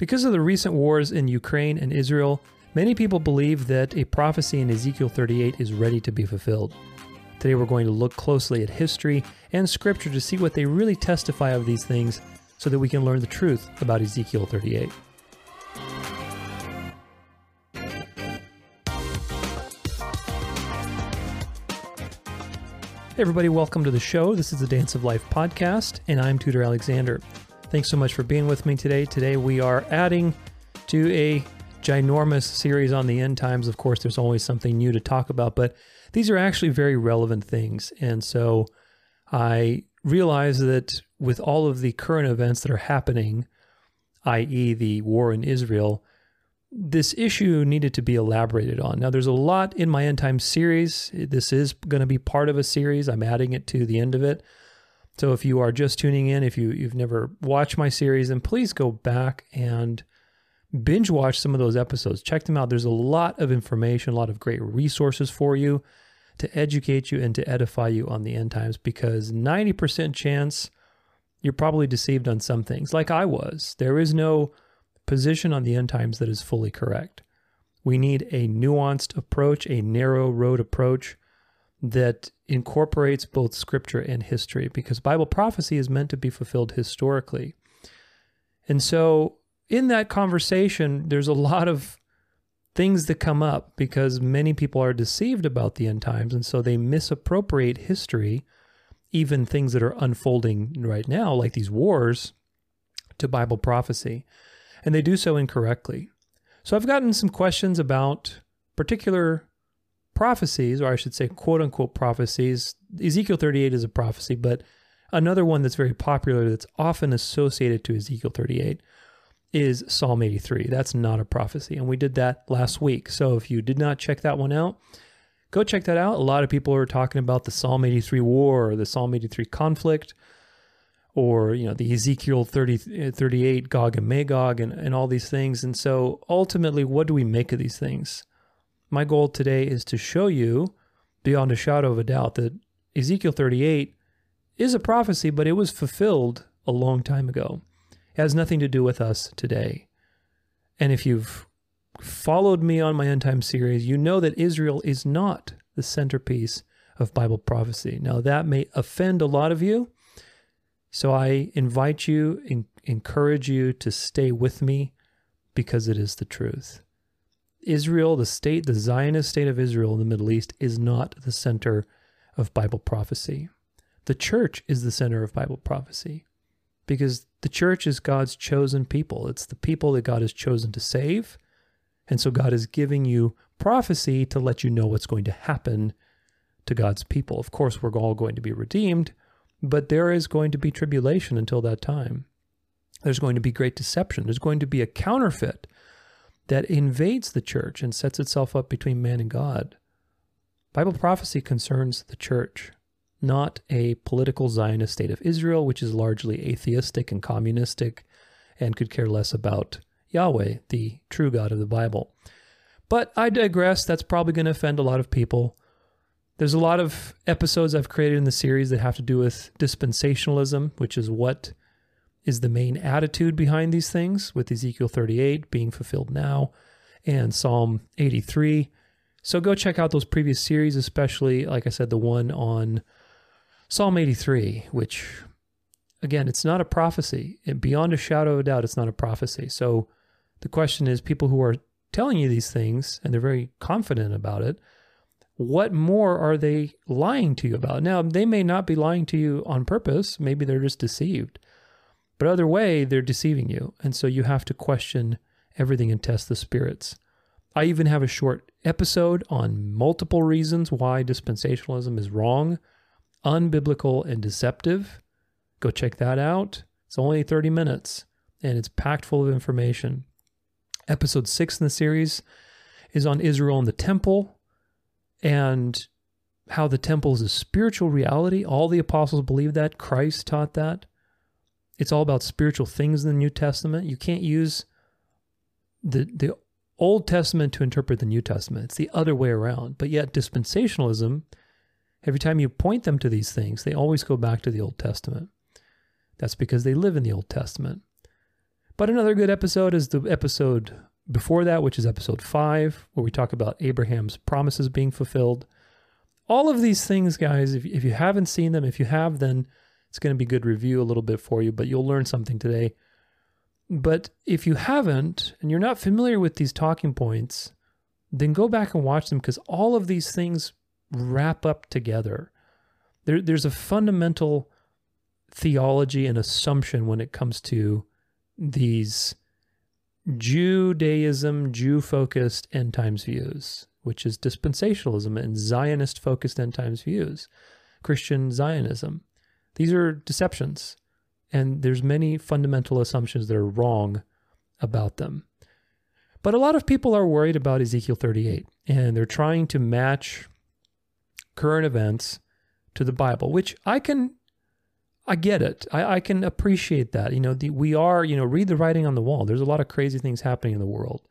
Because of the recent wars in Ukraine and Israel, many people believe that a prophecy in Ezekiel 38 is ready to be fulfilled. Today we're going to look closely at history and scripture to see what they really testify of these things so that we can learn the truth about Ezekiel 38. Hey everybody, welcome to the show. This is the Dance of Life podcast, and I'm Tudor Alexander. Thanks so much for being with me today. Today we are adding to a ginormous series on the end times. Of course, there's always something new to talk about, but these are actually very relevant things. And so I realize that with all of the current events that are happening, i.e., the war in Israel, this issue needed to be elaborated on. Now, there's a lot in my end times series. This is going to be part of a series. I'm adding it to the end of it. So if you are just tuning in, if you you've never watched my series, then please go back and binge watch some of those episodes. Check them out. There's a lot of information, a lot of great resources for you to educate you and to edify you on the end times because 90% chance you're probably deceived on some things like I was. There is no position on the end times that is fully correct. We need a nuanced approach, a narrow road approach that incorporates both scripture and history because Bible prophecy is meant to be fulfilled historically. And so, in that conversation, there's a lot of things that come up because many people are deceived about the end times. And so they misappropriate history, even things that are unfolding right now, like these wars, to Bible prophecy. And they do so incorrectly. So I've gotten some questions about particular prophecies, or I should say, quote unquote prophecies. Ezekiel 38 is a prophecy, but another one that's very popular that's often associated to Ezekiel 38 is Psalm 83. That's not a prophecy. And we did that last week. So if you did not check that one out, go check that out. A lot of people are talking about the Psalm 83 war or the Psalm 83 conflict or, you know, the Ezekiel 30, 38 Gog and Magog and, and all these things. And so ultimately, what do we make of these things? My goal today is to show you, beyond a shadow of a doubt, that Ezekiel 38 is a prophecy, but it was fulfilled a long time ago. It has nothing to do with us today. And if you've followed me on my end time series, you know that Israel is not the centerpiece of Bible prophecy. Now, that may offend a lot of you. So I invite you, and encourage you to stay with me because it is the truth. Israel, the state, the Zionist state of Israel in the Middle East, is not the center of Bible prophecy. The church is the center of Bible prophecy because the church is God's chosen people. It's the people that God has chosen to save. And so God is giving you prophecy to let you know what's going to happen to God's people. Of course, we're all going to be redeemed, but there is going to be tribulation until that time. There's going to be great deception. There's going to be a counterfeit that invades the church and sets itself up between man and God. Bible prophecy concerns the church, not a political Zionist state of Israel, which is largely atheistic and communistic and could care less about Yahweh, the true God of the Bible. But I digress. That's probably going to offend a lot of people. There's a lot of episodes I've created in the series that have to do with dispensationalism, which is what is the main attitude behind these things, with Ezekiel 38 being fulfilled now and Psalm 83. So go check out those previous series, especially, like I said, the one on Psalm 83, which, again, it's not a prophecy. And beyond a shadow of a doubt, it's not a prophecy. So the question is people who are telling you these things and they're very confident about it, what more are they lying to you about? Now, they may not be lying to you on purpose. Maybe they're just deceived. But other way, they're deceiving you. And so you have to question everything and test the spirits. I even have a short episode on multiple reasons why dispensationalism is wrong, unbiblical, and deceptive. Go check that out. It's only 30 minutes and it's packed full of information. Episode six in the series is on Israel and the temple and how the temple is a spiritual reality. All the apostles believe that. Christ taught that. It's all about spiritual things in the New Testament. You can't use the the Old Testament to interpret the New Testament. It's the other way around. But yet dispensationalism, every time you point them to these things, they always go back to the Old Testament. That's because they live in the Old Testament. But another good episode is the episode before that, which is episode five, where we talk about Abraham's promises being fulfilled. All of these things, guys, if, if you haven't seen them, if you have, then it's going to be good review a little bit for you, but you'll learn something today. But if you haven't, and you're not familiar with these talking points, then go back and watch them because all of these things wrap up together. There, there's a fundamental theology and assumption when it comes to these Judaism, Jew focused end times views, which is dispensationalism and Zionist focused end times views, Christian Zionism. These are deceptions, and there's many fundamental assumptions that are wrong about them. But a lot of people are worried about Ezekiel 38, and they're trying to match current events to the Bible, which I can I get it. I, I can appreciate that. You know, the, we are, you know, read the writing on the wall. There's a lot of crazy things happening in the world.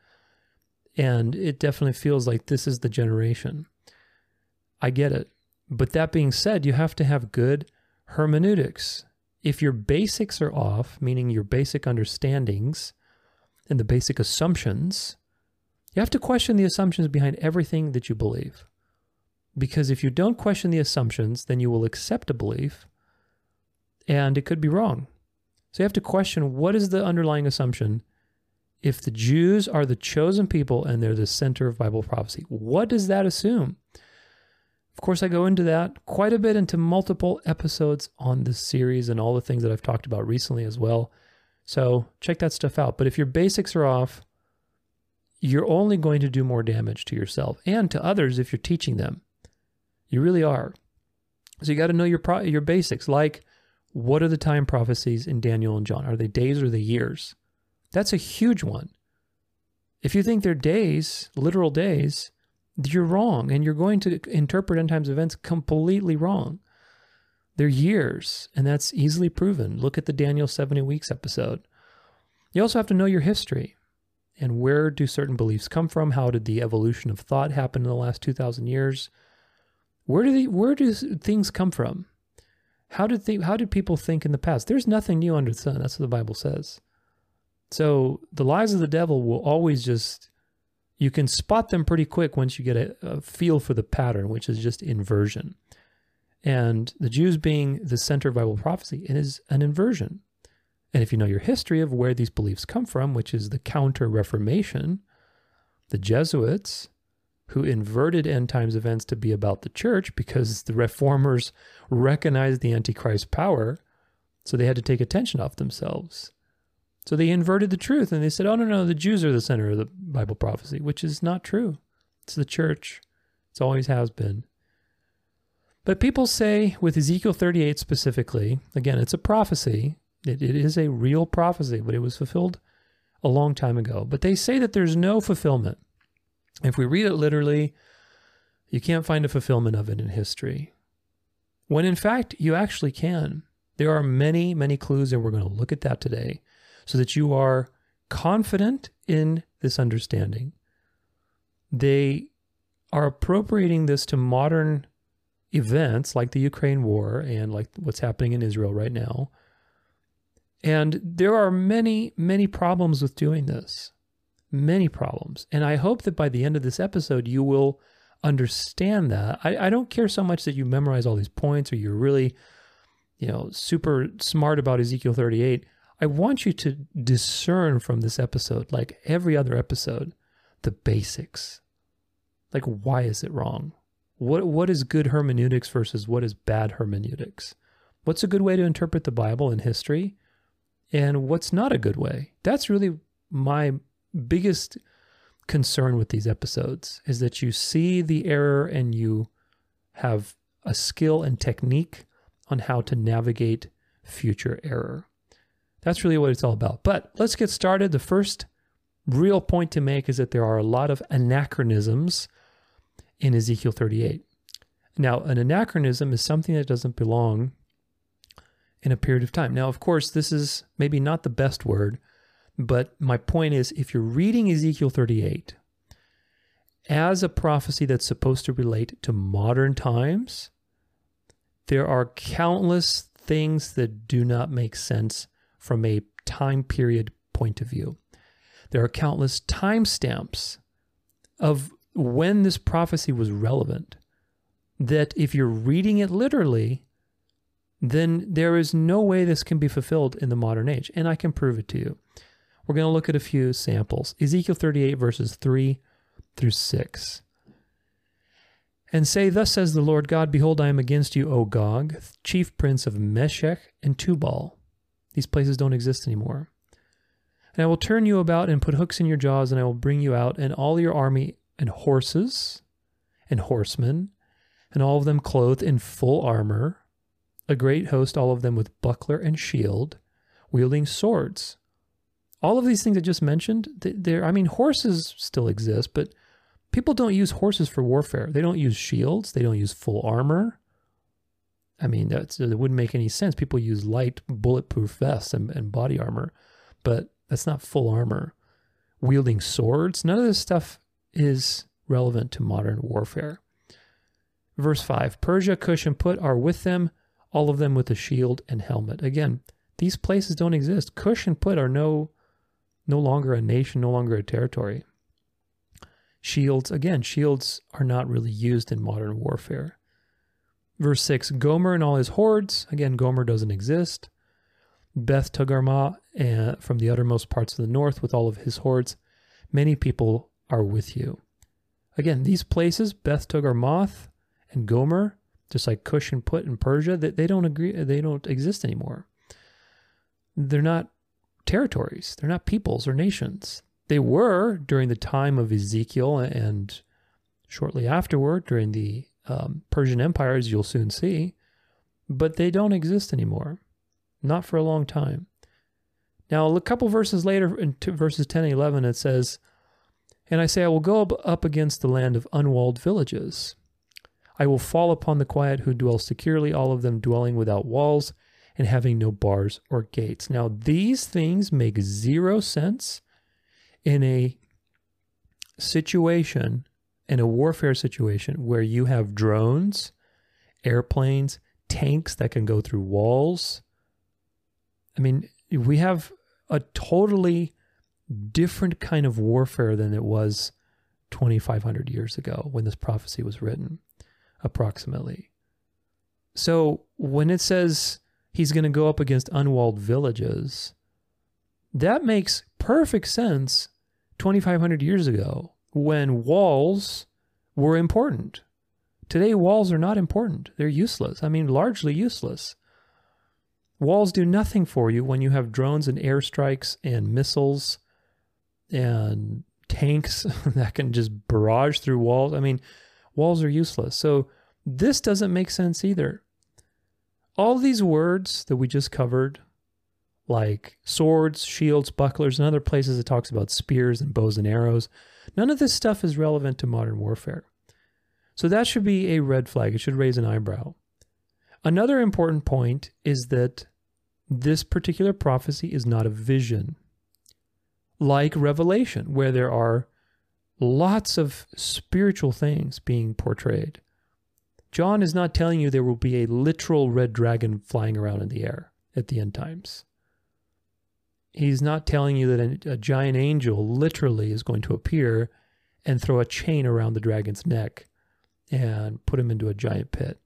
And it definitely feels like this is the generation. I get it. But that being said, you have to have good hermeneutics. If your basics are off, meaning your basic understandings and the basic assumptions, you have to question the assumptions behind everything that you believe. Because if you don't question the assumptions, then you will accept a belief and it could be wrong. So you have to question what is the underlying assumption if the Jews are the chosen people and they're the center of Bible prophecy? What does that assume? Of course, I go into that quite a bit into multiple episodes on this series and all the things that I've talked about recently as well. So check that stuff out. But if your basics are off, you're only going to do more damage to yourself and to others if you're teaching them. You really are. So you got to know your pro- your basics, like what are the time prophecies in Daniel and John? Are they days or the years? That's a huge one. If you think they're days, literal days, you're wrong and you're going to interpret end times events completely wrong. They're years, and that's easily proven. Look at the Daniel 70 weeks episode. You also have to know your history and where do certain beliefs come from? How did the evolution of thought happen in the last 2,000 years? Where do, the, where do things come from? How did they, how did people think in the past? There's nothing new under the sun. That's what the Bible says. So the lies of the devil will always just you can spot them pretty quick once you get a, a feel for the pattern, which is just inversion. And the Jews being the center of Bible prophecy, is an inversion. And if you know your history of where these beliefs come from, which is the Counter Reformation, the Jesuits, who inverted end times events to be about the church because the reformers recognized the Antichrist power. So they had to take attention off themselves. So they inverted the truth and they said, oh, no, no, the Jews are the center of the Bible prophecy, which is not true. It's the church, it's always has been. But people say with Ezekiel 38 specifically, again, it's a prophecy. It, it is a real prophecy, but it was fulfilled a long time ago. But they say that there's no fulfillment. If we read it literally, you can't find a fulfillment of it in history. When in fact, you actually can. There are many, many clues, and we're going to look at that today so that you are confident in this understanding. They are appropriating this to modern events like the Ukraine war and like what's happening in Israel right now. And there are many, many problems with doing this many problems. And I hope that by the end of this episode, you will understand that. I, I don't care so much that you memorize all these points or you're really, you know, super smart about Ezekiel 38. I want you to discern from this episode, like every other episode, the basics. Like, why is it wrong? What what is good hermeneutics versus what is bad hermeneutics? What's a good way to interpret the Bible and history? And what's not a good way? That's really my biggest concern with these episodes is that you see the error and you have a skill and technique on how to navigate future error. That's really what it's all about. But let's get started. The first real point to make is that there are a lot of anachronisms in Ezekiel 38. Now, an anachronism is something that doesn't belong in a period of time. Now, of course, this is maybe not the best word but my point is if you're reading Ezekiel 38 as a prophecy that's supposed to relate to modern times, there are countless things that do not make sense from a time period point of view. There are countless timestamps of when this prophecy was relevant. That if you're reading it literally, then there is no way this can be fulfilled in the modern age. And I can prove it to you. We're going to look at a few samples. Ezekiel 38, verses 3 through 6. And say, Thus says the Lord God, Behold, I am against you, O Gog, chief prince of Meshech and Tubal. These places don't exist anymore. And I will turn you about and put hooks in your jaws, and I will bring you out, and all your army and horses and horsemen, and all of them clothed in full armor, a great host, all of them with buckler and shield, wielding swords. All of these things I just mentioned, there I mean horses still exist, but people don't use horses for warfare. They don't use shields, they don't use full armor. I mean, that's it wouldn't make any sense. People use light bulletproof vests and, and body armor, but that's not full armor. Wielding swords, none of this stuff is relevant to modern warfare. Verse 5 Persia, Cush, and Put are with them, all of them with a shield and helmet. Again, these places don't exist. Cush and Put are no, no longer a nation, no longer a territory. Shields, again, shields are not really used in modern warfare. Verse 6 Gomer and all his hordes. Again, Gomer doesn't exist. Beth Togarmah uh, from the uttermost parts of the north with all of his hordes. Many people are with you. Again, these places, Beth Togarmah and Gomer, just like Cush and Put in Persia, they, they don't agree they don't exist anymore. They're not territories, they're not peoples or nations. They were during the time of Ezekiel and shortly afterward during the um, Persian Empire, as you'll soon see, but they don't exist anymore. Not for a long time. Now, a couple verses later, in verses 10 and 11, it says, And I say, I will go up against the land of unwalled villages. I will fall upon the quiet who dwell securely, all of them dwelling without walls and having no bars or gates. Now, these things make zero sense in a situation, in a warfare situation where you have drones, airplanes, tanks that can go through walls. I mean, we have a totally different kind of warfare than it was 2,500 years ago when this prophecy was written, approximately. So when it says he's going to go up against unwalled villages, that makes perfect sense 2,500 years ago when walls were important. Today, walls are not important. They're useless. I mean, largely useless. Walls do nothing for you when you have drones and airstrikes and missiles and tanks that can just barrage through walls. I mean, walls are useless. So this doesn't make sense either. All these words that we just covered, like swords, shields, bucklers, and other places it talks about spears and bows and arrows, none of this stuff is relevant to modern warfare. So that should be a red flag. It should raise an eyebrow. Another important point is that this particular prophecy is not a vision. Like Revelation, where there are lots of spiritual things being portrayed. John is not telling you there will be a literal red dragon flying around in the air at the end times. He's not telling you that a, a giant angel literally is going to appear and throw a chain around the dragon's neck and put him into a giant pit.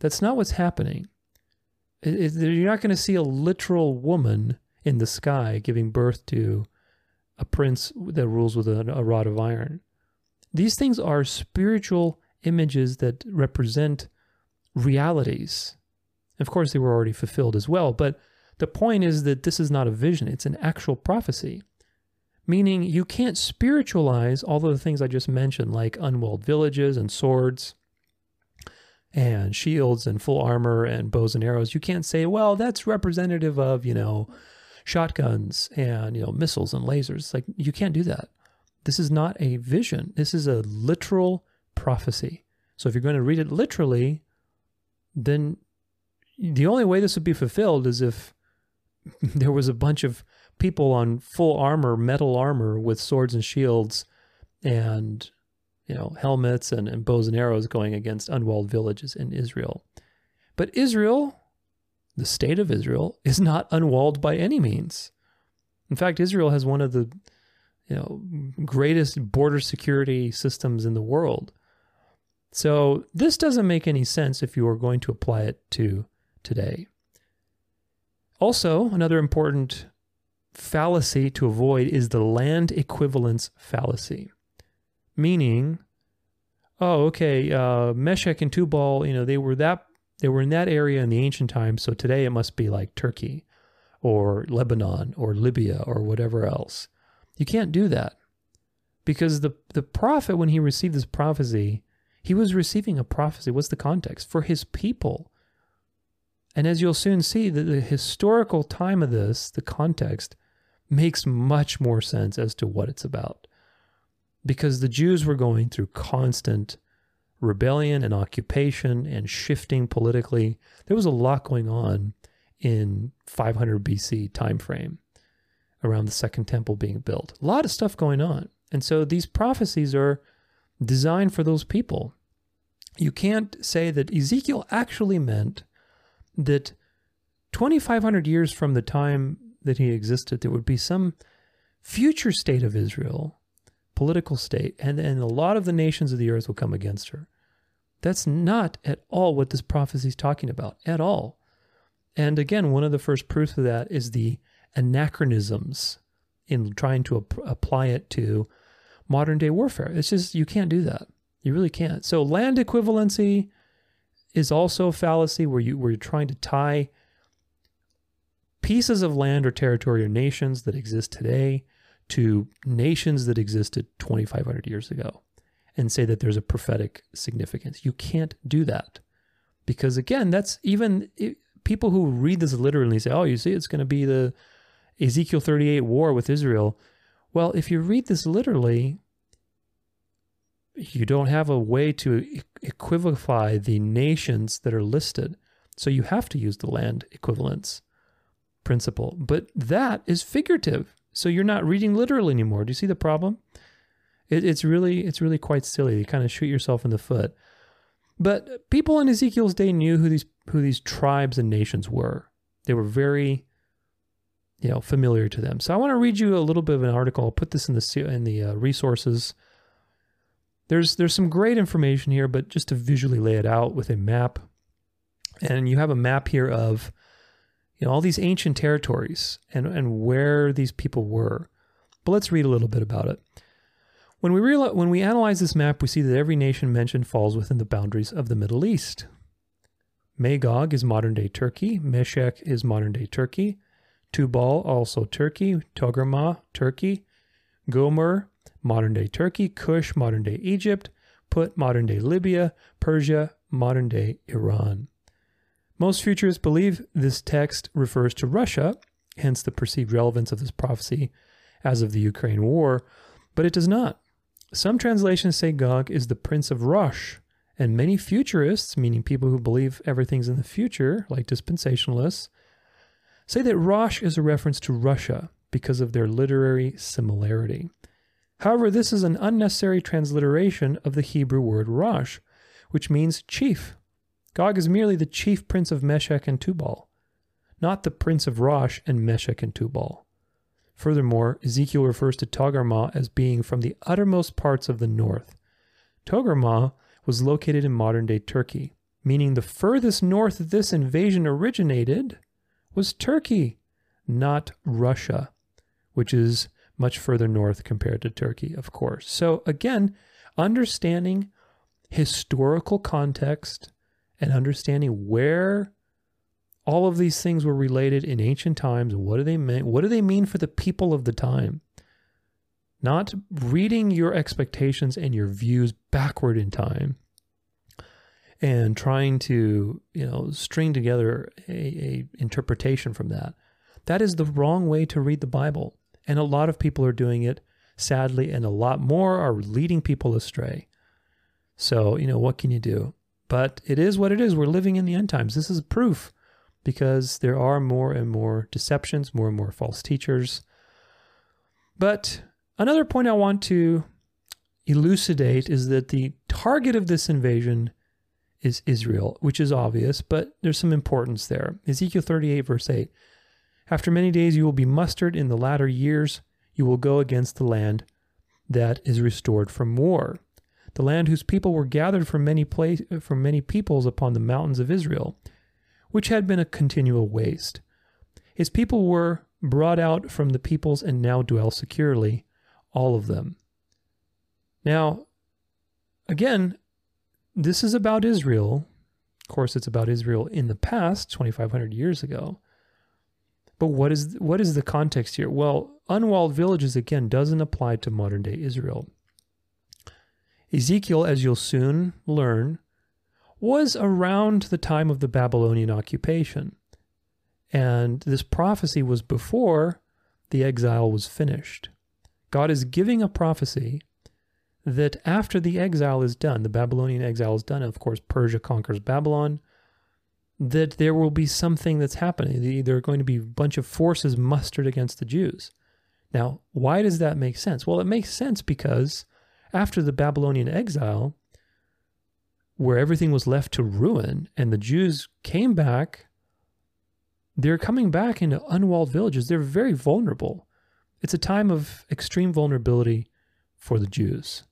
That's not what's happening. It, it, you're not going to see a literal woman in the sky giving birth to a prince that rules with a, a rod of iron. These things are spiritual images that represent realities. Of course, they were already fulfilled as well, but the point is that this is not a vision, it's an actual prophecy. Meaning, you can't spiritualize all of the things I just mentioned, like unwalled villages and swords and shields and full armor and bows and arrows. You can't say, well, that's representative of, you know, shotguns and, you know, missiles and lasers. Like, you can't do that. This is not a vision. This is a literal prophecy. So if you're going to read it literally, then the only way this would be fulfilled is if there was a bunch of people on full armor, metal armor with swords and shields and you know, helmets and, and bows and arrows going against unwalled villages in Israel. But Israel, the state of Israel, is not unwalled by any means. In fact, Israel has one of the you know greatest border security systems in the world. So this doesn't make any sense if you are going to apply it to today. Also, another important fallacy to avoid is the land equivalence fallacy, meaning, oh, okay, uh, Meshech and Tubal, you know, they were that they were in that area in the ancient times, so today it must be like Turkey or Lebanon or Libya or whatever else. You can't do that because the the prophet when he received this prophecy, he was receiving a prophecy. What's the context for his people? And as you'll soon see, the, historical time of this, the context, makes much more sense as to what it's about. Because the Jews were going through constant rebellion and occupation and shifting politically. There was a lot going on in 500 BC time frame around the second temple being built. A lot of stuff going on. And so these prophecies are designed for those people. You can't say that Ezekiel actually meant that 2,500 years from the time that he existed, there would be some future state of Israel, political state, and, and a lot of the nations of the earth will come against her. That's not at all what this prophecy is talking about, at all. And again, one of the first proofs of that is the anachronisms in trying to ap- apply it to modern day warfare. It's just, you can't do that. You really can't. So, land equivalency is also a fallacy where you where you're trying to tie pieces of land or territory or nations that exist today to nations that existed 2500 years ago and say that there's a prophetic significance. You can't do that. Because again, that's even it, people who read this literally say, "Oh, you see it's going to be the Ezekiel 38 war with Israel." Well, if you read this literally, you don't have a way to equivocify the nations that are listed. So you have to use the land equivalence principle. But that is figurative. So you're not reading literal anymore. Do you see the problem? It, it's really it's really quite silly. You kind of shoot yourself in the foot. But people in Ezekiel's day knew who these who these tribes and nations were. They were very you know familiar to them. So I want to read you a little bit of an article. I'll put this in the in the uh, resources there's there's some great information here, but just to visually lay it out with a map, and you have a map here of you know all these ancient territories and and where these people were. But let's read a little bit about it. When we realize, when we analyze this map, we see that every nation mentioned falls within the boundaries of the Middle East. Magog is modern day Turkey. Meshech is modern day Turkey. Tubal, also Turkey. Togarmah, Turkey. Gomer, modern day Turkey, Cush, modern day Egypt, Put, modern day Libya, Persia, modern day Iran. Most futurists believe this text refers to Russia, hence the perceived relevance of this prophecy as of the Ukraine war, but it does not. Some translations say Gog is the prince of Rosh, and many futurists, meaning people who believe everything's in the future, like dispensationalists, say that Rosh is a reference to Russia because of their literary similarity. However, this is an unnecessary transliteration of the Hebrew word Rosh, which means chief. Gog is merely the chief prince of Meshech and Tubal, not the prince of Rosh and Meshech and Tubal. Furthermore, Ezekiel refers to Togarmah as being from the uttermost parts of the north. Togarmah was located in modern day Turkey, meaning the furthest north this invasion originated was Turkey, not Russia, which is much further north compared to Turkey, of course. So, again, understanding historical context and understanding where all of these things were related in ancient times, what do they mean? What do they mean for the people of the time? Not reading your expectations and your views backward in time and trying to, you know, string together a, a interpretation from that. That is the wrong way to read the Bible. And a lot of people are doing it, sadly, and a lot more are leading people astray. So, you know, what can you do? But it is what it is. We're living in the end times. This is proof because there are more and more deceptions, more and more false teachers. But another point I want to elucidate is that the target of this invasion is Israel, which is obvious, but there's some importance there. Ezekiel 38, verse 8 After many days you will be mustered in the latter years, you will go against the land that is restored from war, the land whose people were gathered from many place, from many peoples upon the mountains of Israel, which had been a continual waste. His people were brought out from the peoples and now dwell securely, all of them. Now, again, this is about Israel. Of course, it's about Israel in the past, 2,500 years ago. But what is what is the context here? Well, unwalled villages again doesn't apply to modern day Israel. Ezekiel, as you'll soon learn, was around the time of the Babylonian occupation. And this prophecy was before the exile was finished. God is giving a prophecy that after the exile is done, the Babylonian exile is done, and of course, Persia conquers Babylon, that there will be something that's happening. There are going to be a bunch of forces mustered against the Jews. Now, why does that make sense? Well, it makes sense because after the Babylonian exile, where everything was left to ruin and the Jews came back, they're coming back into unwalled villages. They're very vulnerable. It's a time of extreme vulnerability for the Jews.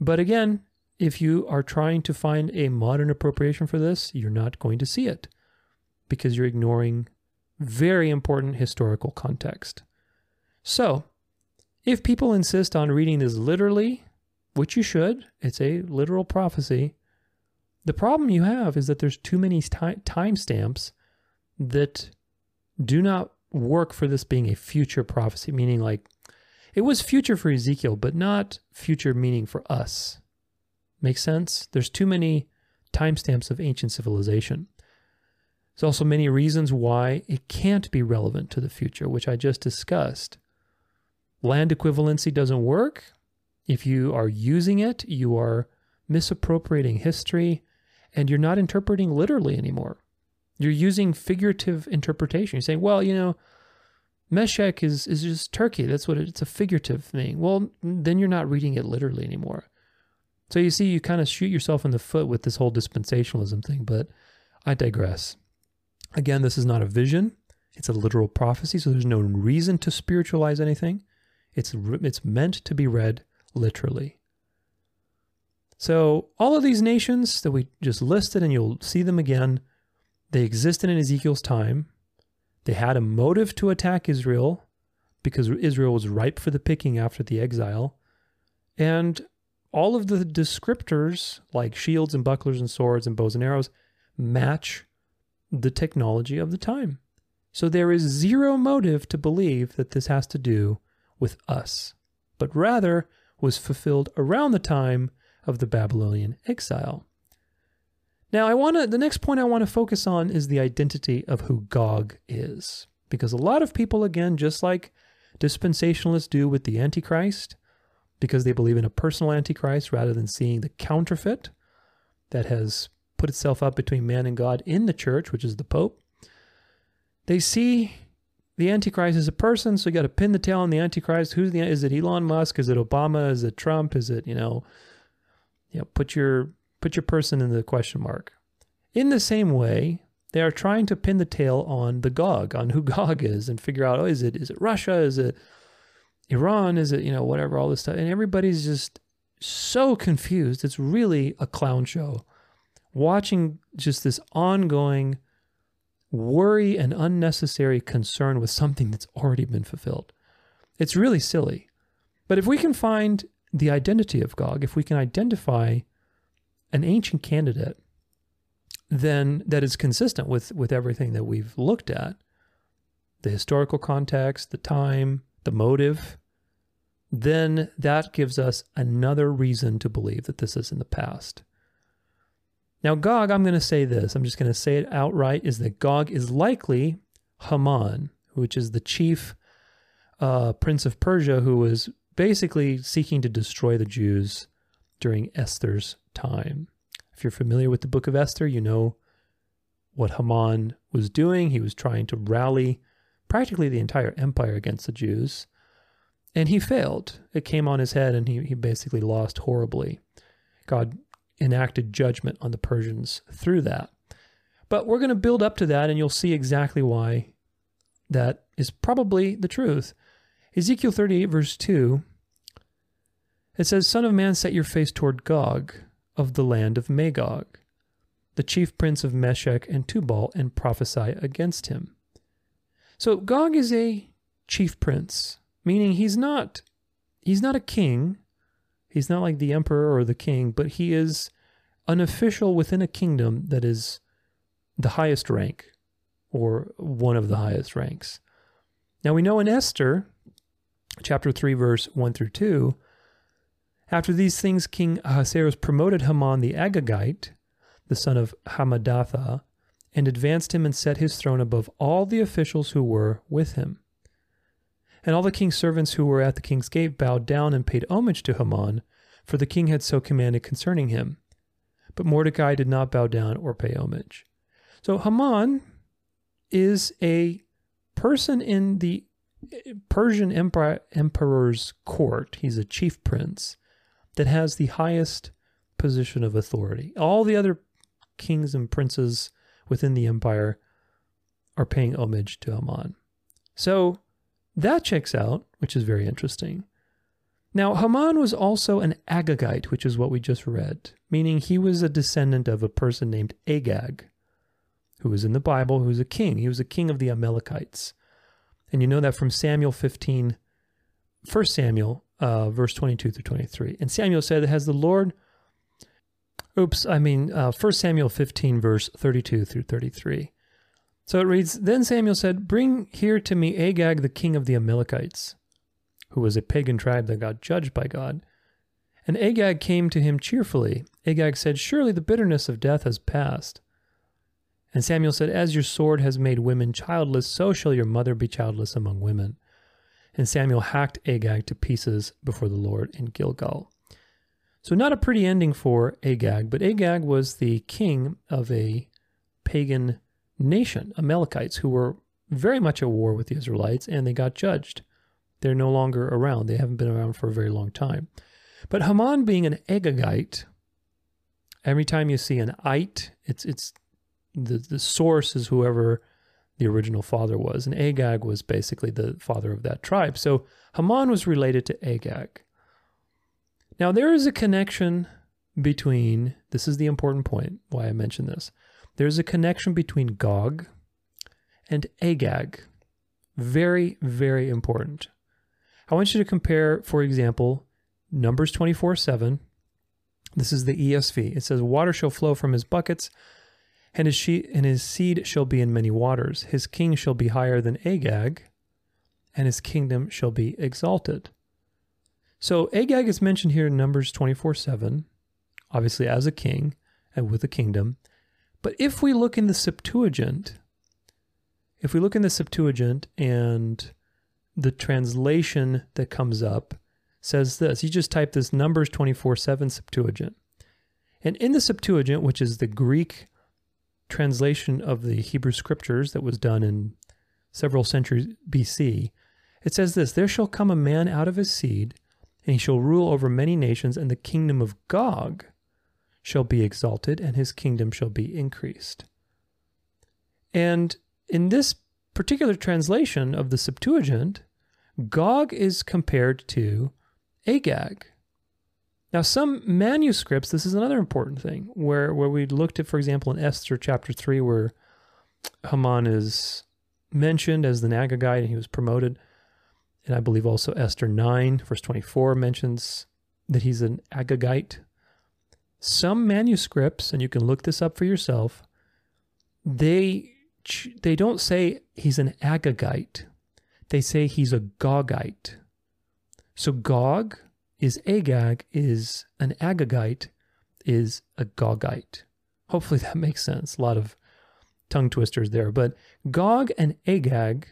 But again, if you are trying to find a modern appropriation for this, you're not going to see it because you're ignoring very important historical context. So, if people insist on reading this literally, which you should, it's a literal prophecy, the problem you have is that there's too many timestamps that do not work for this being a future prophecy, meaning like it was future for Ezekiel, but not future meaning for us. Make sense? There's too many timestamps of ancient civilization. There's also many reasons why it can't be relevant to the future, which I just discussed. Land equivalency doesn't work. If you are using it, you are misappropriating history and you're not interpreting literally anymore. You're using figurative interpretation. You're saying, well, you know, Meshech is, is just Turkey. That's what it, it's a figurative thing. Well, then you're not reading it literally anymore. So you see, you kind of shoot yourself in the foot with this whole dispensationalism thing, but I digress. Again, this is not a vision, it's a literal prophecy, so there's no reason to spiritualize anything. It's, it's meant to be read literally. So, all of these nations that we just listed, and you'll see them again, they existed in Ezekiel's time. They had a motive to attack Israel because Israel was ripe for the picking after the exile. And all of the descriptors, like shields and bucklers and swords and bows and arrows, match the technology of the time. So there is zero motive to believe that this has to do with us, but rather was fulfilled around the time of the Babylonian exile. Now, I want to the next point I want to focus on is the identity of who Gog is. Because a lot of people again just like dispensationalists do with the antichrist, because they believe in a personal antichrist rather than seeing the counterfeit that has put itself up between man and God in the church, which is the Pope. They see the Antichrist as a person, so you got to pin the tail on the Antichrist. Who's the? Is it Elon Musk? Is it Obama? Is it Trump? Is it you know? You know, put your put your person in the question mark. In the same way, they are trying to pin the tail on the Gog, on who Gog is, and figure out, oh, is it is it Russia? Is it Iran? Is it, you know, whatever, all this stuff. And everybody's just so confused. It's really a clown show. Watching just this ongoing worry and unnecessary concern with something that's already been fulfilled. It's really silly. But if we can find the identity of Gog, if we can identify an ancient candidate, then that is consistent with, with everything that we've looked at the historical context, the time, the motive, then that gives us another reason to believe that this is in the past. Now, Gog, I'm going to say this, I'm just going to say it outright, is that Gog is likely Haman, which is the chief uh, prince of Persia who was basically seeking to destroy the Jews during Esther's time. If you're familiar with the book of Esther, you know what Haman was doing. He was trying to rally practically the entire empire against the Jews. And he failed. It came on his head and he, he basically lost horribly. God enacted judgment on the Persians through that. But we're going to build up to that and you'll see exactly why that is probably the truth. Ezekiel 38, verse 2, it says, Son of man, set your face toward Gog of the land of Magog, the chief prince of Meshech and Tubal, and prophesy against him. So Gog is a chief prince, meaning he's not he's not a king. He's not like the emperor or the king, but he is an official within a kingdom that is the highest rank or one of the highest ranks. Now we know in Esther chapter 3 verse 1 through 2 after these things King Ahasuerus promoted Haman the Agagite, the son of Hammedatha, and advanced him and set his throne above all the officials who were with him. And all the king's servants who were at the king's gate bowed down and paid homage to Haman, for the king had so commanded concerning him. But Mordecai did not bow down or pay homage. So Haman is a person in the Persian emperor's court. He's a chief prince that has the highest position of authority. All the other kings and princes within the empire are paying homage to Haman. So that checks out, which is very interesting. Now, Haman was also an Agagite, which is what we just read, meaning he was a descendant of a person named Agag, who was in the Bible, who was a king. He was a king of the Amalekites. And you know that from Samuel 15, 1 Samuel uh, verse 22 through 23. And Samuel said, Has the Lord, oops, I mean, uh, 1 Samuel 15, verse 32 through 33. So it reads, Then Samuel said, Bring here to me Agag, the king of the Amalekites, who was a pagan tribe that got judged by God. And Agag came to him cheerfully. Agag said, Surely the bitterness of death has passed. And Samuel said, As your sword has made women childless, so shall your mother be childless among women. And Samuel hacked Agag to pieces before the Lord in Gilgal. So, not a pretty ending for Agag, but Agag was the king of a pagan nation, Amalekites, who were very much at war with the Israelites and they got judged. They're no longer around. They haven't been around for a very long time. But Haman being an Agagite, every time you see an ite, it's it's the, the source is whoever the original father was. And Agag was basically the father of that tribe. So Haman was related to Agag. Now, there is a connection between, this is the important point why I mention this. There's a connection between Gog and Agag. Very, very important. I want you to compare, for example, Numbers 24 7. This is the ESV. It says, Water shall flow from his buckets and his, she- and his seed shall be in many waters. His king shall be higher than Agag, and his kingdom shall be exalted. So Agag is mentioned here in Numbers 24 7, obviously as a king and with a kingdom. But if we look in the Septuagint, if we look in the Septuagint and the translation that comes up says this, you just type this Numbers 24 7 Septuagint. And in the Septuagint, which is the Greek translation of the Hebrew scriptures that was done in several centuries BC, it says this There shall come a man out of his seed, and he shall rule over many nations, and the kingdom of Gog shall be exalted, and his kingdom shall be increased. And in this particular translation of the Septuagint, Gog is compared to Agag. Now, some manuscripts, this is another important thing, where, where we looked at, for example, in Esther chapter 3, where Haman is mentioned as the Agagite and he was promoted. And I believe also Esther 9, verse 24, mentions that he's an Agagite. Some manuscripts, and you can look this up for yourself, they they don't say he's an Agagite. They say he's a Gogite. So Gog is Agag, is an Agagite, is a Gogite. Hopefully that makes sense. A lot of tongue twisters there. But Gog and Agag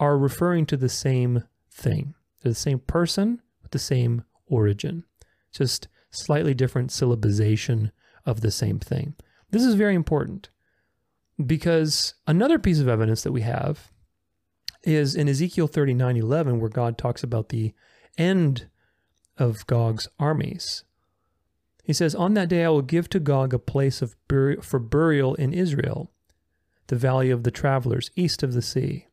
are referring to the same thing. They're the same person with the same origin, just slightly different syllabization of the same thing. This is very important because another piece of evidence that we have is in Ezekiel 39 11, where God talks about the end of Gog's armies. He says, On that day I will give to Gog a place of bur- for burial in Israel, the valley of the travelers, east of the sea.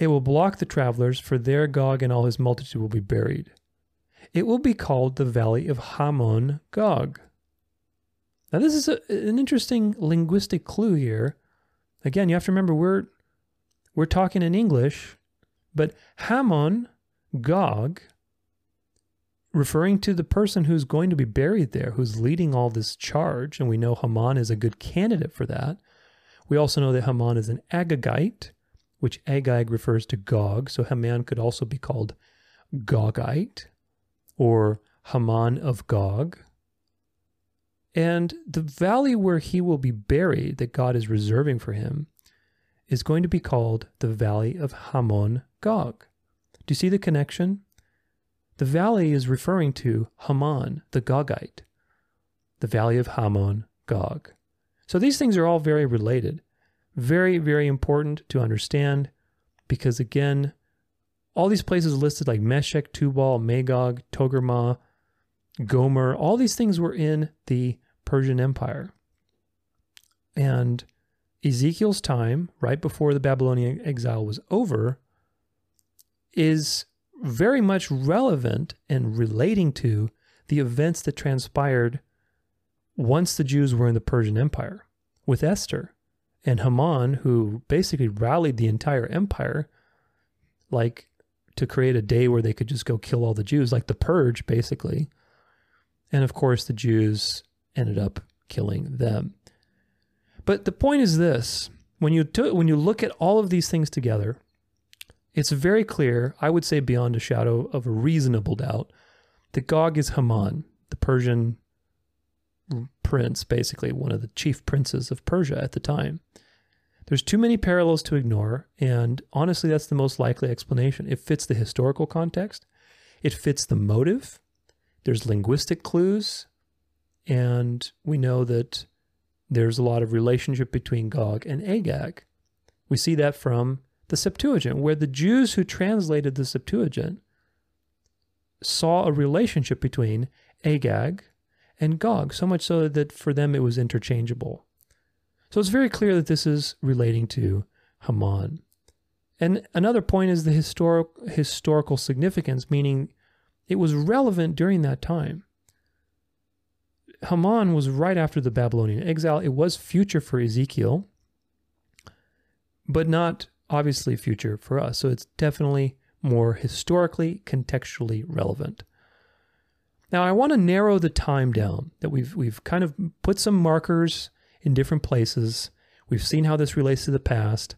It will block the travelers, for there Gog and all his multitude will be buried. It will be called the Valley of Hamon Gog. Now, this is a, an interesting linguistic clue here. Again, you have to remember we're we're talking in English, but Hamon Gog, referring to the person who's going to be buried there, who's leading all this charge, and we know Haman is a good candidate for that. We also know that Haman is an Agagite, which Agag refers to Gog, so Haman could also be called Gogite or Haman of Gog. And the valley where he will be buried, that God is reserving for him, is going to be called the Valley of Hamon Gog. Do you see the connection? The valley is referring to Haman, the Gogite, the Valley of Hamon Gog. So these things are all very related, very, very important to understand because, again, all these places listed like Meshech, Tubal, Magog, Togarmah, Gomer, all these things were in the Persian Empire. And Ezekiel's time, right before the Babylonian exile was over, is very much relevant and relating to the events that transpired once the Jews were in the Persian Empire with Esther and Haman, who basically rallied the entire empire, like to create a day where they could just go kill all the Jews, like the purge, basically. And of course, the Jews ended up killing them. But the point is this when you, t- when you look at all of these things together, it's very clear, I would say beyond a shadow of a reasonable doubt, that Gog is Haman, the Persian prince, basically, one of the chief princes of Persia at the time. There's too many parallels to ignore, and honestly, that's the most likely explanation. It fits the historical context, it fits the motive, there's linguistic clues, and we know that there's a lot of relationship between Gog and Agag. We see that from the Septuagint, where the Jews who translated the Septuagint saw a relationship between Agag and Gog, so much so that for them it was interchangeable. So it's very clear that this is relating to Haman. And another point is the historic, historical significance, meaning it was relevant during that time. Haman was right after the Babylonian exile. It was future for Ezekiel, but not obviously future for us. So it's definitely more historically, contextually relevant. Now I want to narrow the time down that we've we've kind of put some markers in different places. We've seen how this relates to the past.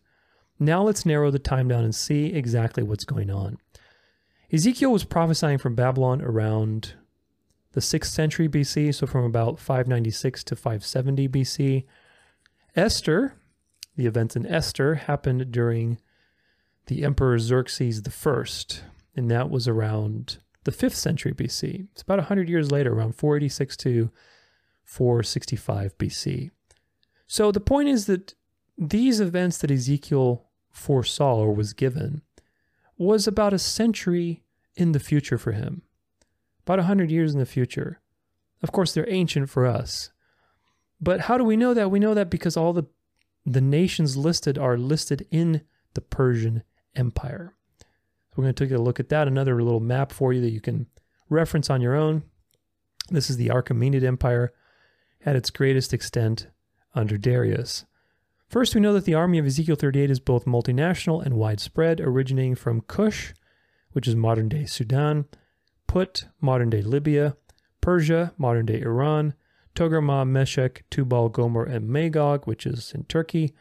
Now let's narrow the time down and see exactly what's going on. Ezekiel was prophesying from Babylon around the 6th century BC, so from about 596 to 570 BC. Esther, the events in Esther, happened during the Emperor Xerxes I, and that was around the 5th century BC. It's about 100 years later, around 486 to 465 BC. So the point is that these events that Ezekiel foresaw or was given was about a century in the future for him, about a hundred years in the future. Of course, they're ancient for us. But how do we know that? We know that because all the the nations listed are listed in the Persian Empire. So we're going to take a look at that. Another little map for you that you can reference on your own. This is the Achaemenid Empire at its greatest extent under Darius. First, we know that the army of Ezekiel 38 is both multinational and widespread, originating from Cush, which is modern day Sudan, Put, modern day Libya, Persia, modern day Iran, Togarmah, Meshech, Tubal, Gomer, and Magog, which is in Turkey.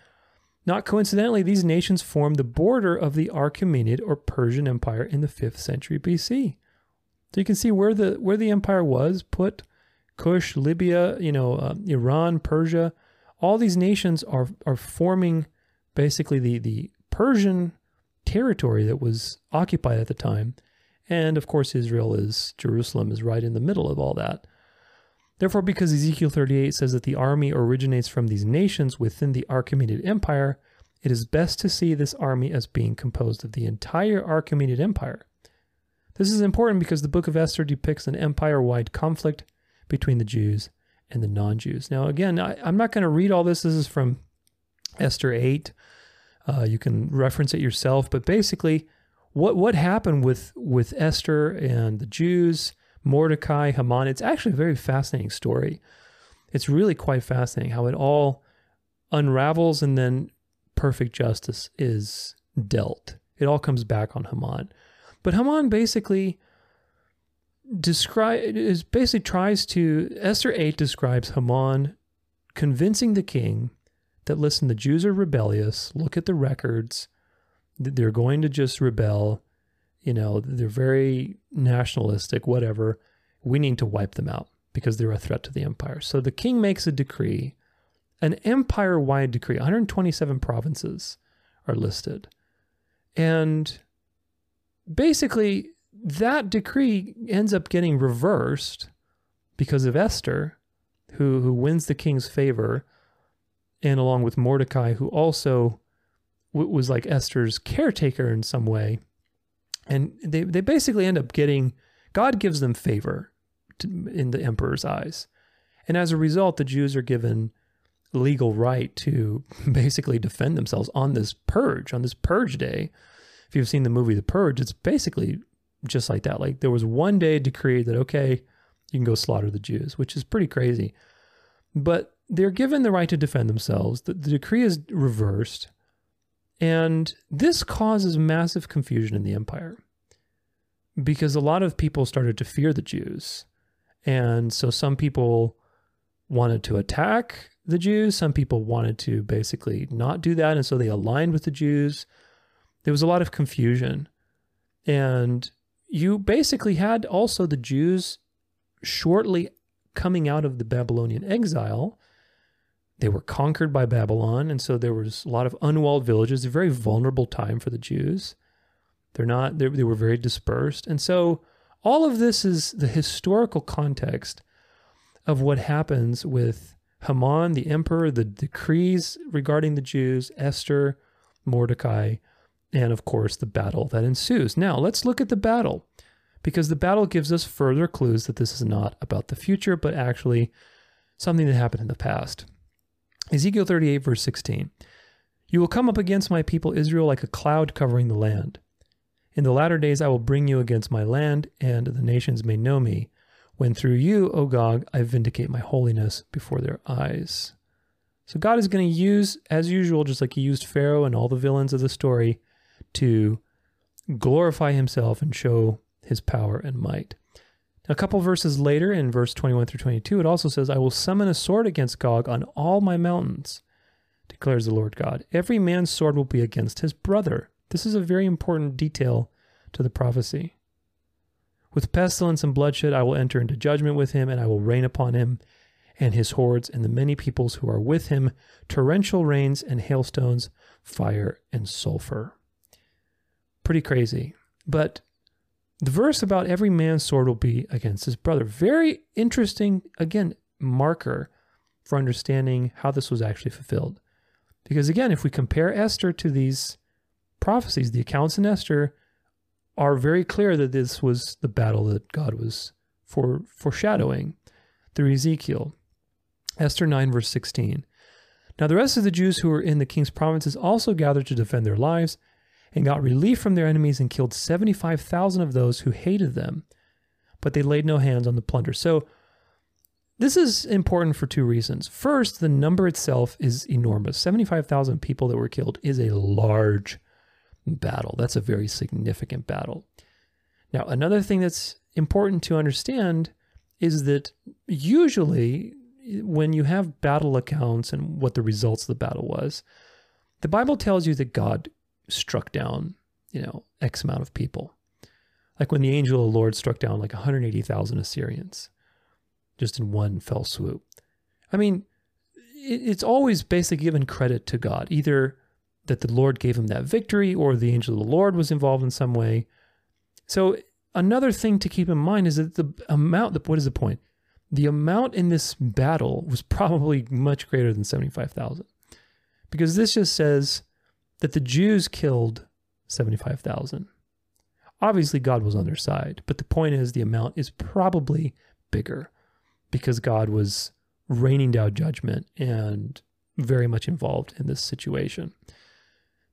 Not coincidentally, these nations formed the border of the Achaemenid or Persian Empire in the 5th century BC. So you can see where the where the empire was, Put, Cush, Libya, you know, uh, Iran, Persia, all these nations are are forming basically the the Persian territory that was occupied at the time. And of course, Israel is, Jerusalem is right in the middle of all that. Therefore, because Ezekiel 38 says that the army originates from these nations within the Achaemenid Empire, it is best to see this army as being composed of the entire Achaemenid Empire. This is important because the book of Esther depicts an empire wide conflict between the Jews and the non Jews. Now, again, I, am not going to read all this. This is from Esther 8. Uh, you can reference it yourself, but basically, what what happened with with Esther and the Jews, Mordecai, Haman? It's actually a very fascinating story. It's really quite fascinating how it all unravels and then perfect justice is dealt. It all comes back on Haman. But Haman basically describe is basically tries to Esther 8 describes Haman convincing the king that listen the Jews are rebellious, look at the records, they're going to just rebel, you know, they're very nationalistic, whatever. We need to wipe them out because they're a threat to the empire. So the king makes a decree, an empire-wide decree, 127 provinces are listed. And basically that decree ends up getting reversed because of Esther, who who wins the king's favor, and along with Mordecai, who also was like Esther's caretaker in some way, and they they basically end up getting God gives them favor to, in the emperor's eyes, and as a result, the Jews are given legal right to basically defend themselves on this purge on this purge day. If you've seen the movie The Purge, it's basically just like that. Like there was one day decreed that, okay, you can go slaughter the Jews, which is pretty crazy. But they're given the right to defend themselves. The, the decree is reversed. And this causes massive confusion in the empire because a lot of people started to fear the Jews. And so some people wanted to attack the Jews, some people wanted to basically not do that. And so they aligned with the Jews. There was a lot of confusion. And you basically had also the Jews shortly coming out of the Babylonian exile. They were conquered by Babylon, and so there was a lot of unwalled villages. A very vulnerable time for the Jews. They're not. They're, they were very dispersed, and so all of this is the historical context of what happens with Haman, the emperor, the decrees regarding the Jews, Esther, Mordecai, and of course the battle that ensues. Now, let's look at the battle because the battle gives us further clues that this is not about the future, but actually something that happened in the past. Ezekiel 38, verse 16 You will come up against my people Israel like a cloud covering the land. In the latter days I will bring you against my land, and the nations may know me, when through you, O Gog, I vindicate my holiness before their eyes. So God is going to use, as usual, just like he used Pharaoh and all the villains of the story, to glorify himself and show his power and might. A couple verses later, in verse 21 through 22, it also says, I will summon a sword against Gog on all my mountains, declares the Lord God. Every man's sword will be against his brother. This is a very important detail to the prophecy. With pestilence and bloodshed, I will enter into judgment with him, and I will rain upon him and his hordes and the many peoples who are with him torrential rains and hailstones, fire and sulfur pretty crazy. But the verse about every man's sword will be against his brother. Very interesting, again, marker for understanding how this was actually fulfilled. Because again, if we compare Esther to these prophecies, the accounts in Esther are very clear that this was the battle that God was for, foreshadowing through Ezekiel. Esther 9, verse 16. Now the rest of the Jews who were in the king's provinces also gathered to defend their lives and got relief from their enemies and killed 75,000 of those who hated them, but they laid no hands on the plunder. So, this is important for two reasons. First, the number itself is enormous. 75,000 people that were killed is a large battle. That's a very significant battle. Now, another thing that's important to understand is that usually when you have battle accounts and what the results of the battle was, the Bible tells you that God struck down, you know, X amount of people. Like when the angel of the Lord struck down like 180,000 Assyrians just in one fell swoop. I mean, it's always basically given credit to God, either that the Lord gave him that victory or the angel of the Lord was involved in some way. So, another thing to keep in mind is that the amount, what is the point? The amount in this battle was probably much greater than 75,000 because this just says that the Jews killed 75,000. Obviously, God was on their side, but the point is the amount is probably bigger because God was raining down judgment and very much involved in this situation.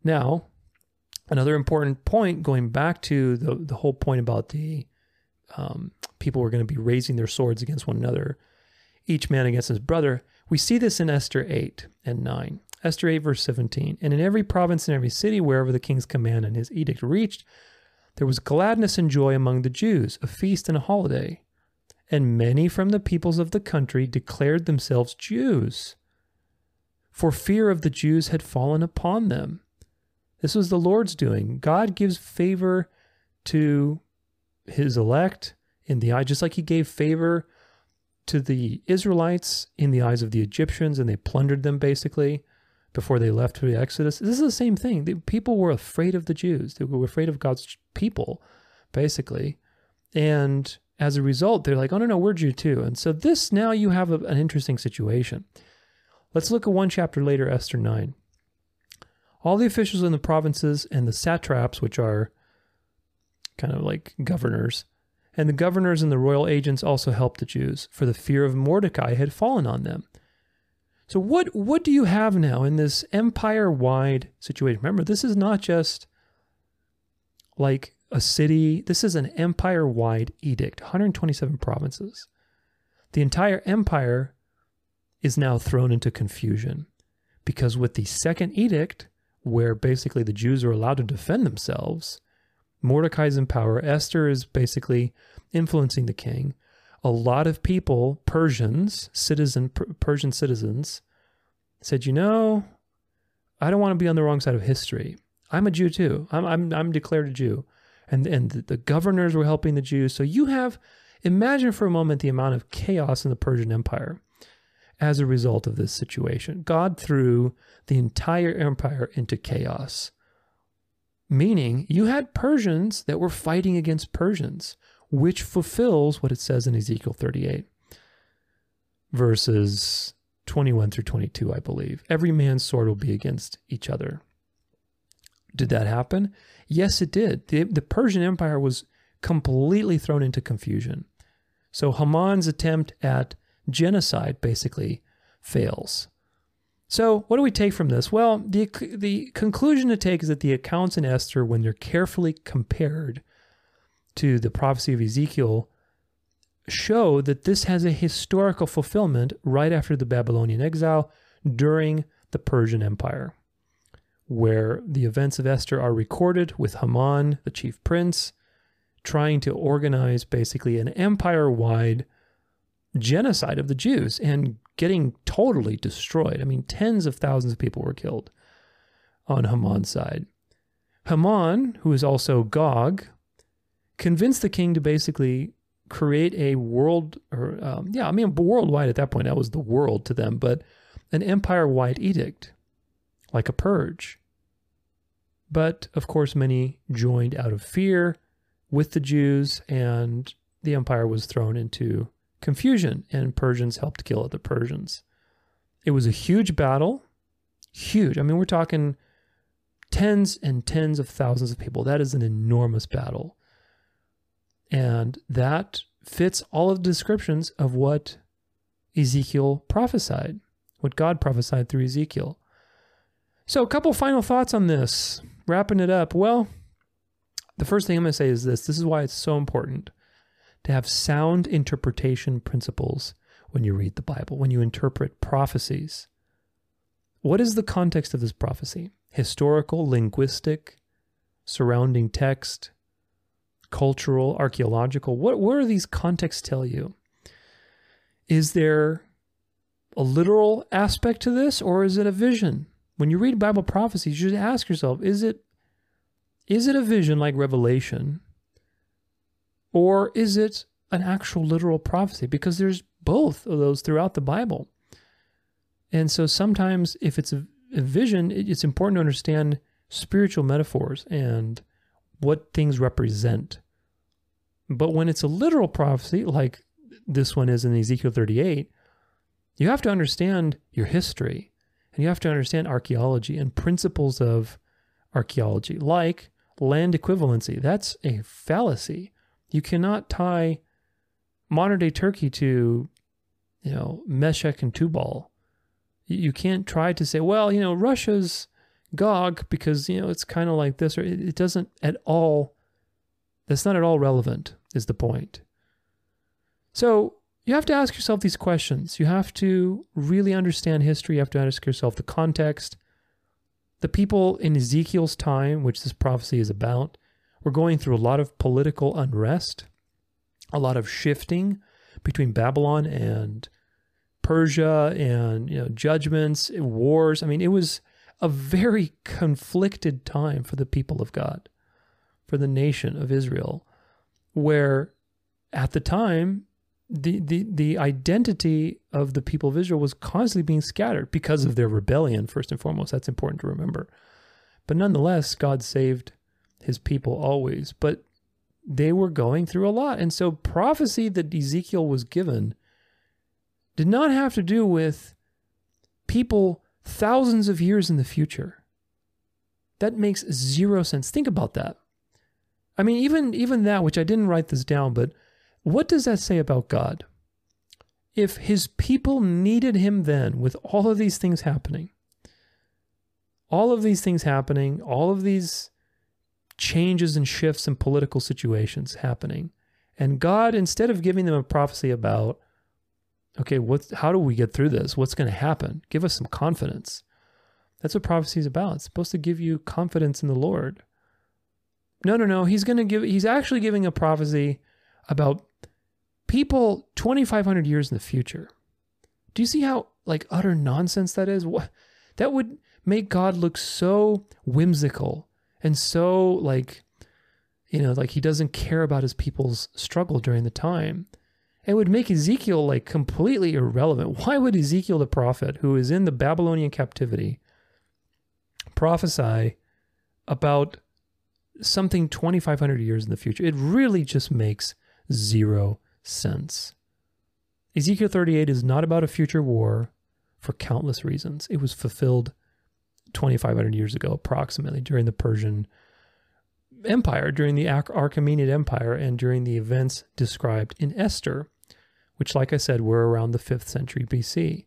Now, another important point going back to the, the whole point about the um, people were going to be raising their swords against one another, each man against his brother. We see this in Esther 8 and 9. Esther 8, verse 17. And in every province and every city, wherever the king's command and his edict reached, there was gladness and joy among the Jews, a feast and a holiday. And many from the peoples of the country declared themselves Jews. For fear of the Jews had fallen upon them. This was the Lord's doing. God gives favor to his elect in the eye, just like he gave favor to the Israelites in the eyes of the Egyptians and they plundered them basically before they left for the Exodus. This is the same thing. The people were afraid of the Jews. They were afraid of God's people, basically. And as a result, they're like, oh, no, no, we're Jew too. And so this now you have a, an interesting situation. Let's look at one chapter later, Esther 9. All the officials in the provinces and the satraps, which are kind of like governors, and the governors and the royal agents also helped the Jews, for the fear of Mordecai had fallen on them. So what what do you have now in this empire-wide situation? Remember, this is not just like a city. This is an empire-wide edict, 127 provinces. The entire empire is now thrown into confusion because with the second edict, where basically the Jews are allowed to defend themselves, Mordecai's in power. Esther is basically influencing the king a lot of people, Persians, citizen Persian citizens, said, "You know, I don't want to be on the wrong side of history. I'm a Jew too. I'm I'm I'm declared a Jew." And and the governors were helping the Jews. So you have imagine for a moment the amount of chaos in the Persian Empire as a result of this situation. God threw the entire empire into chaos. Meaning, you had Persians that were fighting against Persians which fulfills what it says in Ezekiel 38, verses 21 through 22, I believe. Every man's sword will be against each other. Did that happen? Yes, it did. The, the Persian Empire was completely thrown into confusion. So Haman's attempt at genocide basically fails. So, what do we take from this? Well, the, the conclusion to take is that the accounts in Esther, when they're carefully compared to the prophecy of Ezekiel show that this has a historical fulfillment right after the Babylonian exile during the Persian Empire, where the events of Esther are recorded with Haman, the chief prince, trying to organize basically an empire wide genocide of the Jews and getting totally destroyed. I mean, tens of thousands of people were killed on Haman's side. Haman, who is also Gog, convinced the king to basically create a world, or um, yeah, I mean, worldwide at that point, that was the world to them, but an empire wide edict, like a purge. But of course, many joined out of fear with the Jews, and the empire was thrown into confusion, and Persians helped kill other Persians. It was a huge battle, huge. I mean, we're talking tens and tens of thousands of people. That is an enormous battle. And that fits all of the descriptions of what Ezekiel prophesied, what God prophesied through Ezekiel. So, a couple final thoughts on this, wrapping it up. Well, the first thing I'm going to say is this this is why it's so important to have sound interpretation principles when you read the Bible, when you interpret prophecies. What is the context of this prophecy? Historical, linguistic, surrounding text, cultural, archaeological? What, what are these contexts tell you? Is there a literal aspect to this or is it a vision? When you read Bible prophecies, you should ask yourself, is it is it a vision like Revelation? Or is it an actual literal prophecy? Because there's both of those throughout the Bible. And so sometimes if it's a, a vision, it's important to understand spiritual metaphors and what things represent. But when it's a literal prophecy, like this one is in Ezekiel 38, you have to understand your history and you have to understand archaeology and principles of archaeology, like land equivalency. That's a fallacy. You cannot tie modern day Turkey to, you know, Meshech and Tubal. You can't try to say, well, you know, Russia's Gog because, you know, it's kind of like this, or it, doesn't at all, that's not at all relevant, is the point. So you have to ask yourself these questions. You have to really understand history. You have to ask yourself the context. The people in Ezekiel's time, which this prophecy is about, were going through a lot of political unrest, a lot of shifting between Babylon and Persia and you know judgments, wars. I mean, it was a very conflicted time for the people of God, for the nation of Israel, where at the time the, the, the identity of the people of Israel was constantly being scattered because of their rebellion, first and foremost. That's important to remember. But nonetheless, God saved his people always. But they were going through a lot. And so, prophecy that Ezekiel was given did not have to do with people thousands of years in the future. That makes zero sense. Think about that. I mean, even even that, which I didn't write this down, but what does that say about God? If his people needed him then, with all of these things happening, all of these things happening, all of these changes and shifts in political situations happening, and God, instead of giving them a prophecy about okay, what, how do we get through this? What's going to happen? Give us some confidence. That's what prophecy is about. It's supposed to give you confidence in the Lord. No, no, no. He's going to give, he's actually giving a prophecy about people 2,500 years in the future. Do you see how like utter nonsense that is? What that would make God look so whimsical and so like, you know, like he doesn't care about his people's struggle during the time it would make Ezekiel like completely irrelevant. Why would Ezekiel the prophet, who is in the Babylonian captivity, prophesy about something 2,500 years in the future? It really just makes zero sense. Ezekiel 38 is not about a future war for countless reasons. It was fulfilled 2,500 years ago, approximately, during the Persian Empire, during the Achaemenid Empire, and during the events described in Esther which, like I said, were around the 5th century BC.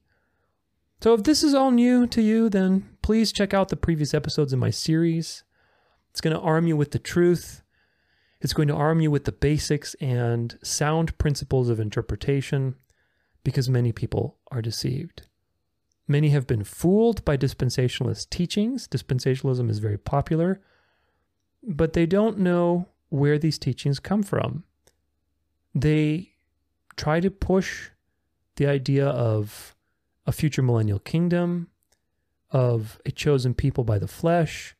So if this is all new to you, then please check out the previous episodes in my series. It's going to arm you with the truth. It's going to arm you with the basics and sound principles of interpretation because many people are deceived. Many have been fooled by dispensationalist teachings. Dispensationalism is very popular, but they don't know where these teachings come from. They try to push the idea of a future millennial kingdom, of a chosen people by the flesh,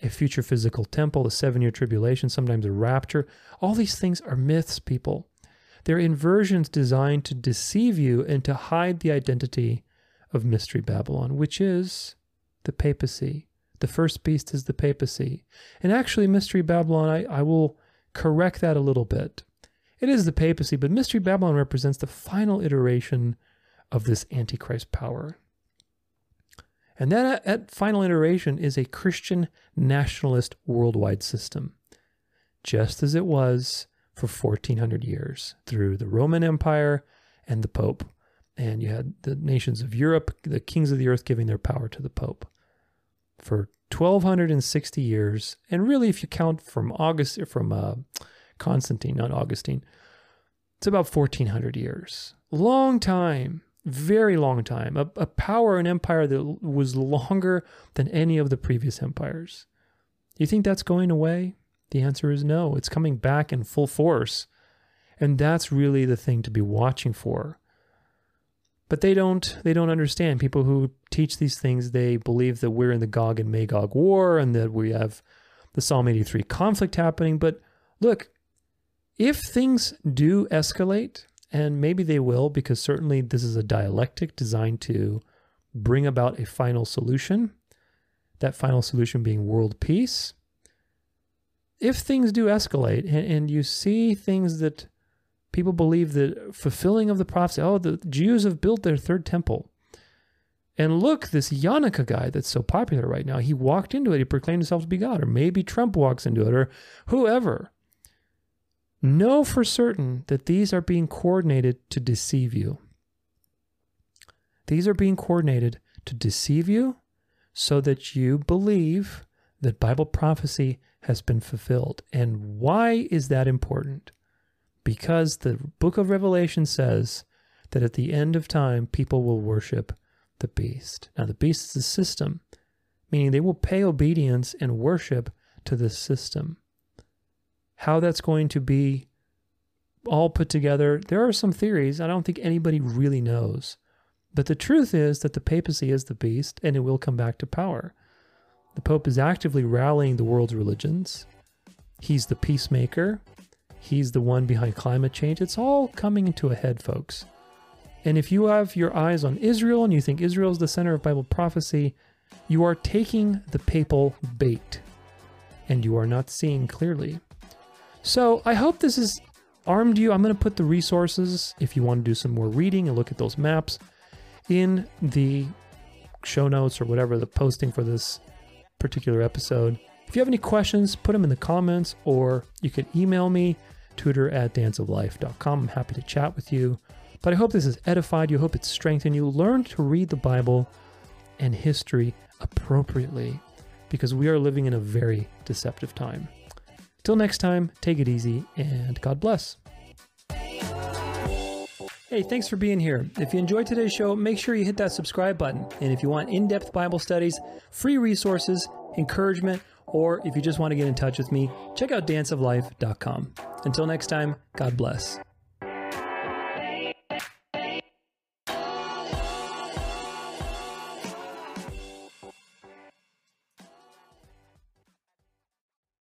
a future physical temple, a seven year tribulation, sometimes a rapture. All these things are myths, people. They're inversions designed to deceive you and to hide the identity of Mystery Babylon, which is the papacy. The first beast is the papacy. And actually, Mystery Babylon, I, I will correct that a little bit. It is the papacy, but Mystery Babylon represents the final iteration of this Antichrist power. And that, that final iteration is a Christian nationalist worldwide system, just as it was for 1400 years through the Roman Empire and the Pope. And you had the nations of Europe, the kings of the earth giving their power to the Pope for 1260 years. And really, if you count from August, from uh, Constantine, not Augustine. It's about 1400 years. Long time, very long time. A, a power and empire that was longer than any of the previous empires. You think that's going away? The answer is no. It's coming back in full force. And that's really the thing to be watching for. But they don't they don't understand. People who teach these things, they believe that we're in the Gog and Magog war and that we have the Psalm 83 conflict happening. But look, if things do escalate, and maybe they will, because certainly this is a dialectic designed to bring about a final solution, that final solution being world peace. If things do escalate and, and you see things that people believe that fulfilling of the prophecy, oh, the Jews have built their third temple. And look, this Yannicka guy that's so popular right now, he walked into it, he proclaimed himself to be God, or maybe Trump walks into it, or whoever. Know for certain that these are being coordinated to deceive you. These are being coordinated to deceive you so that you believe that Bible prophecy has been fulfilled. And why is that important? Because the book of Revelation says that at the end of time, people will worship the beast. Now, the beast is a system, meaning they will pay obedience and worship to this system. How that's going to be all put together, there are some theories. I don't think anybody really knows. But the truth is that the papacy is the beast and it will come back to power. The Pope is actively rallying the world's religions. He's the peacemaker. He's the one behind climate change. It's all coming into a head, folks. And if you have your eyes on Israel and you think Israel is the center of Bible prophecy, you are taking the papal bait and you are not seeing clearly. So I hope this has armed you. I'm going to put the resources if you want to do some more reading and look at those maps in the show notes or whatever the posting for this particular episode. If you have any questions, put them in the comments or you can email me, tudor at danceoflife.com. I'm happy to chat with you. But I hope this has edified you. I hope it's strengthened you. Learn to read the Bible and history appropriately because we are living in a very deceptive time. Till next time, take it easy and God bless. Hey, thanks for being here. If you enjoyed today's show, make sure you hit that subscribe button. And if you want in depth Bible studies, free resources, encouragement, or if you just want to get in touch with me, check out danceoflife.com. Until next time, God bless.